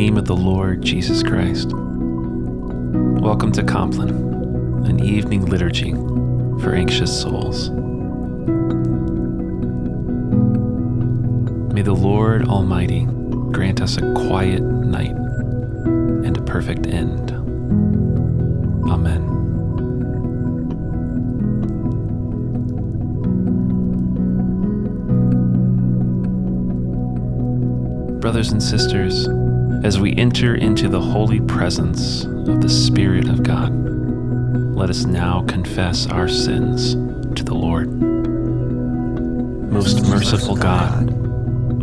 name of the Lord Jesus Christ. Welcome to Compline, an evening liturgy for anxious souls. May the Lord Almighty grant us a quiet night and a perfect end. Amen. Brothers and sisters, as we enter into the holy presence of the Spirit of God, let us now confess our sins to the Lord. Most merciful God,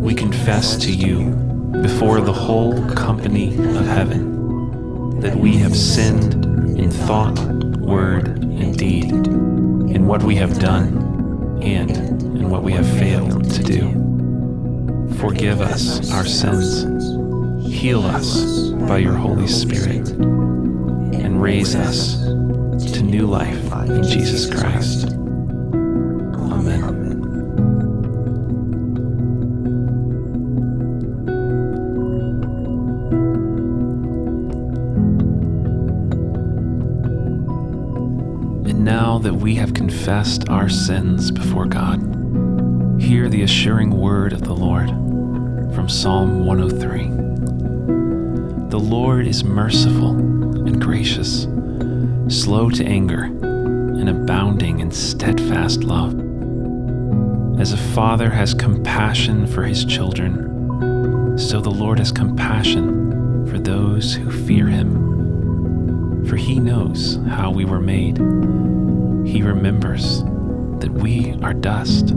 we confess to you before the whole company of heaven that we have sinned in thought, word, and deed, in what we have done and in what we have failed to do. Forgive us our sins, heal us by your Holy Spirit, and raise us to new life in Jesus Christ. Amen. And now that we have confessed our sins before God, hear the assuring word of the Lord from Psalm 103. The Lord is merciful and gracious, slow to anger, and abounding in steadfast love. As a father has compassion for his children, so the Lord has compassion for those who fear him. For he knows how we were made. He remembers that we are dust.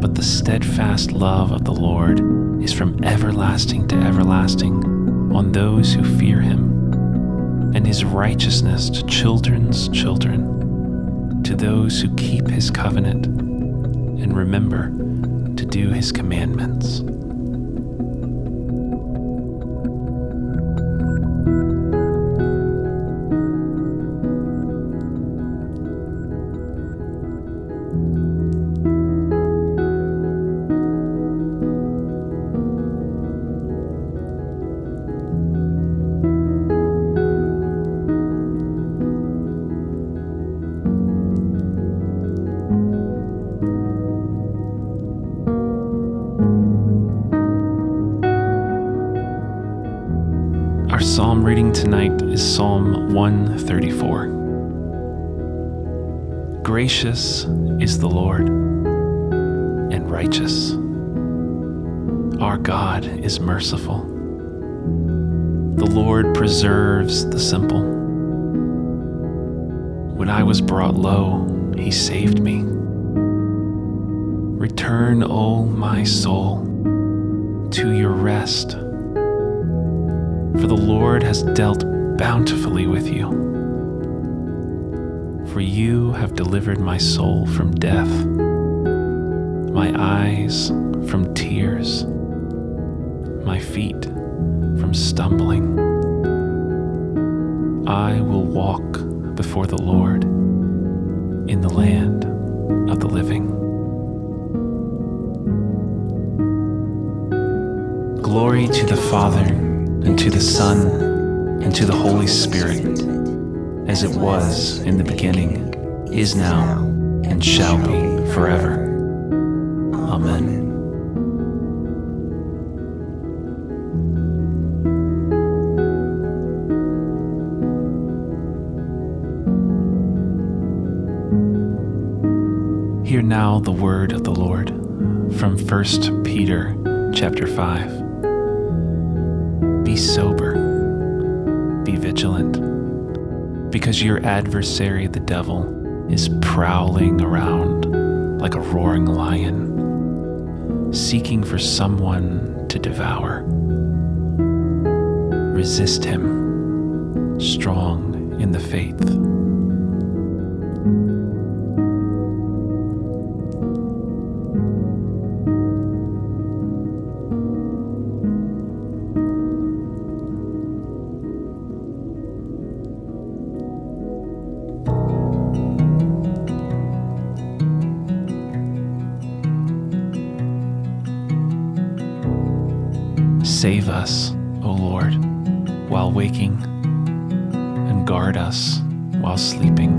But the steadfast love of the Lord is from everlasting to everlasting on those who fear him, and his righteousness to children's children, to those who keep his covenant and remember to do his commandments. Reading tonight is Psalm 134. Gracious is the Lord and righteous. Our God is merciful. The Lord preserves the simple. When I was brought low, he saved me. Return, O my soul, to your rest for the Lord has dealt bountifully with you. For you have delivered my soul from death, my eyes from tears, my feet from stumbling. I will walk before the Lord in the land of the living. Glory to the Father and to the Son, and to the Holy Spirit, as it was in the beginning, is now, and shall be forever. Amen. Hear now the word of the Lord from 1 Peter chapter 5. Be sober, be vigilant, because your adversary, the devil, is prowling around like a roaring lion, seeking for someone to devour. Resist him, strong in the faith. Save us, O Lord, while waking, and guard us while sleeping,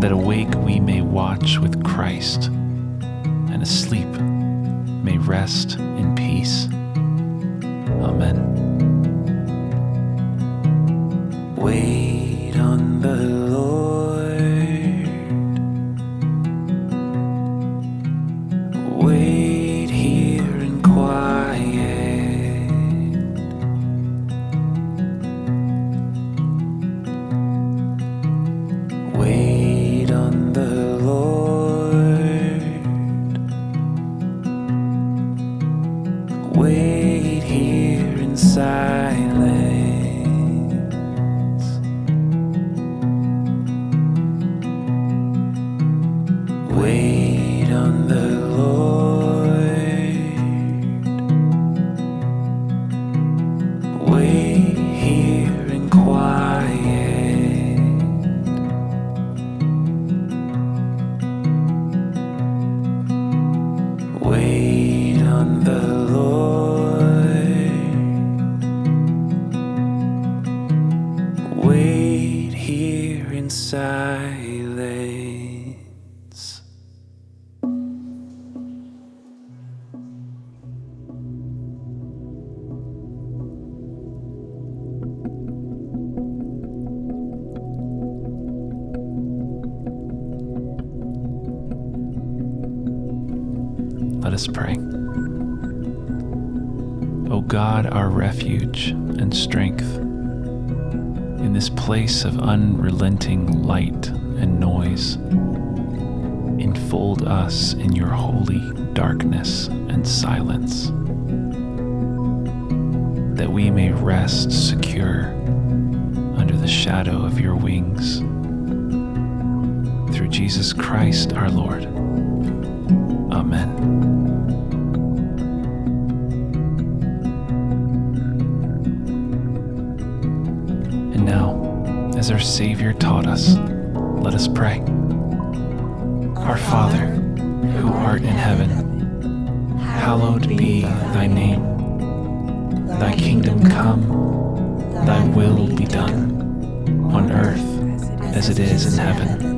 that awake we may watch with Christ, and asleep may rest in peace. Amen. Wait Wait Pray. O God, our refuge and strength, in this place of unrelenting light and noise, enfold us in your holy darkness and silence, that we may rest secure under the shadow of your wings. Through Jesus Christ our Lord. Amen. And now, as our Savior taught us, let us pray. Our Father, who art in heaven, hallowed be thy name. Thy kingdom come, thy will be done, on earth as it is in heaven.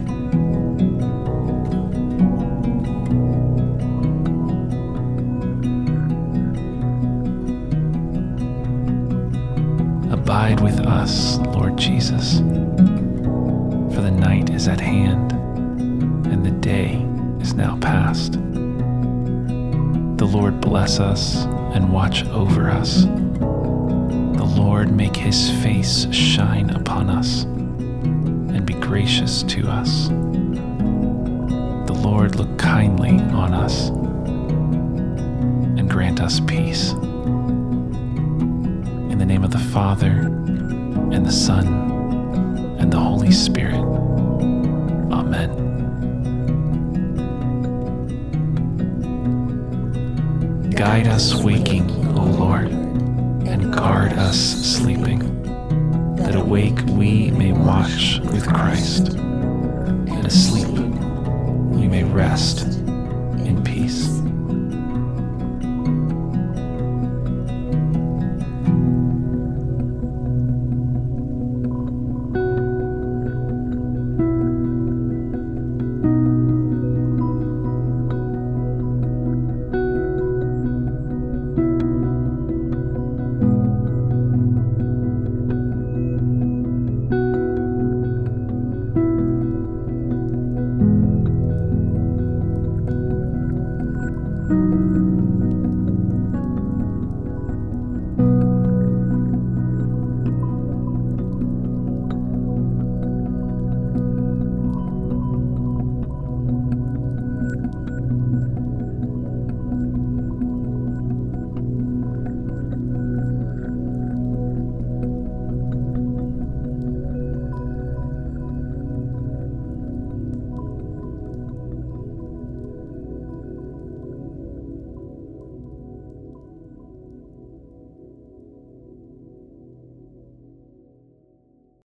Abide with us, Lord Jesus, for the night is at hand, and the day is now past. The Lord bless us and watch over us. The Lord make his face shine upon us and be gracious to us. The Lord look kindly on us and grant us peace. In the name of the Father, and the Son, and the Holy Spirit. Amen. Guide us waking, O Lord, and guard us sleeping, that awake we may watch with Christ, and asleep we may rest in peace.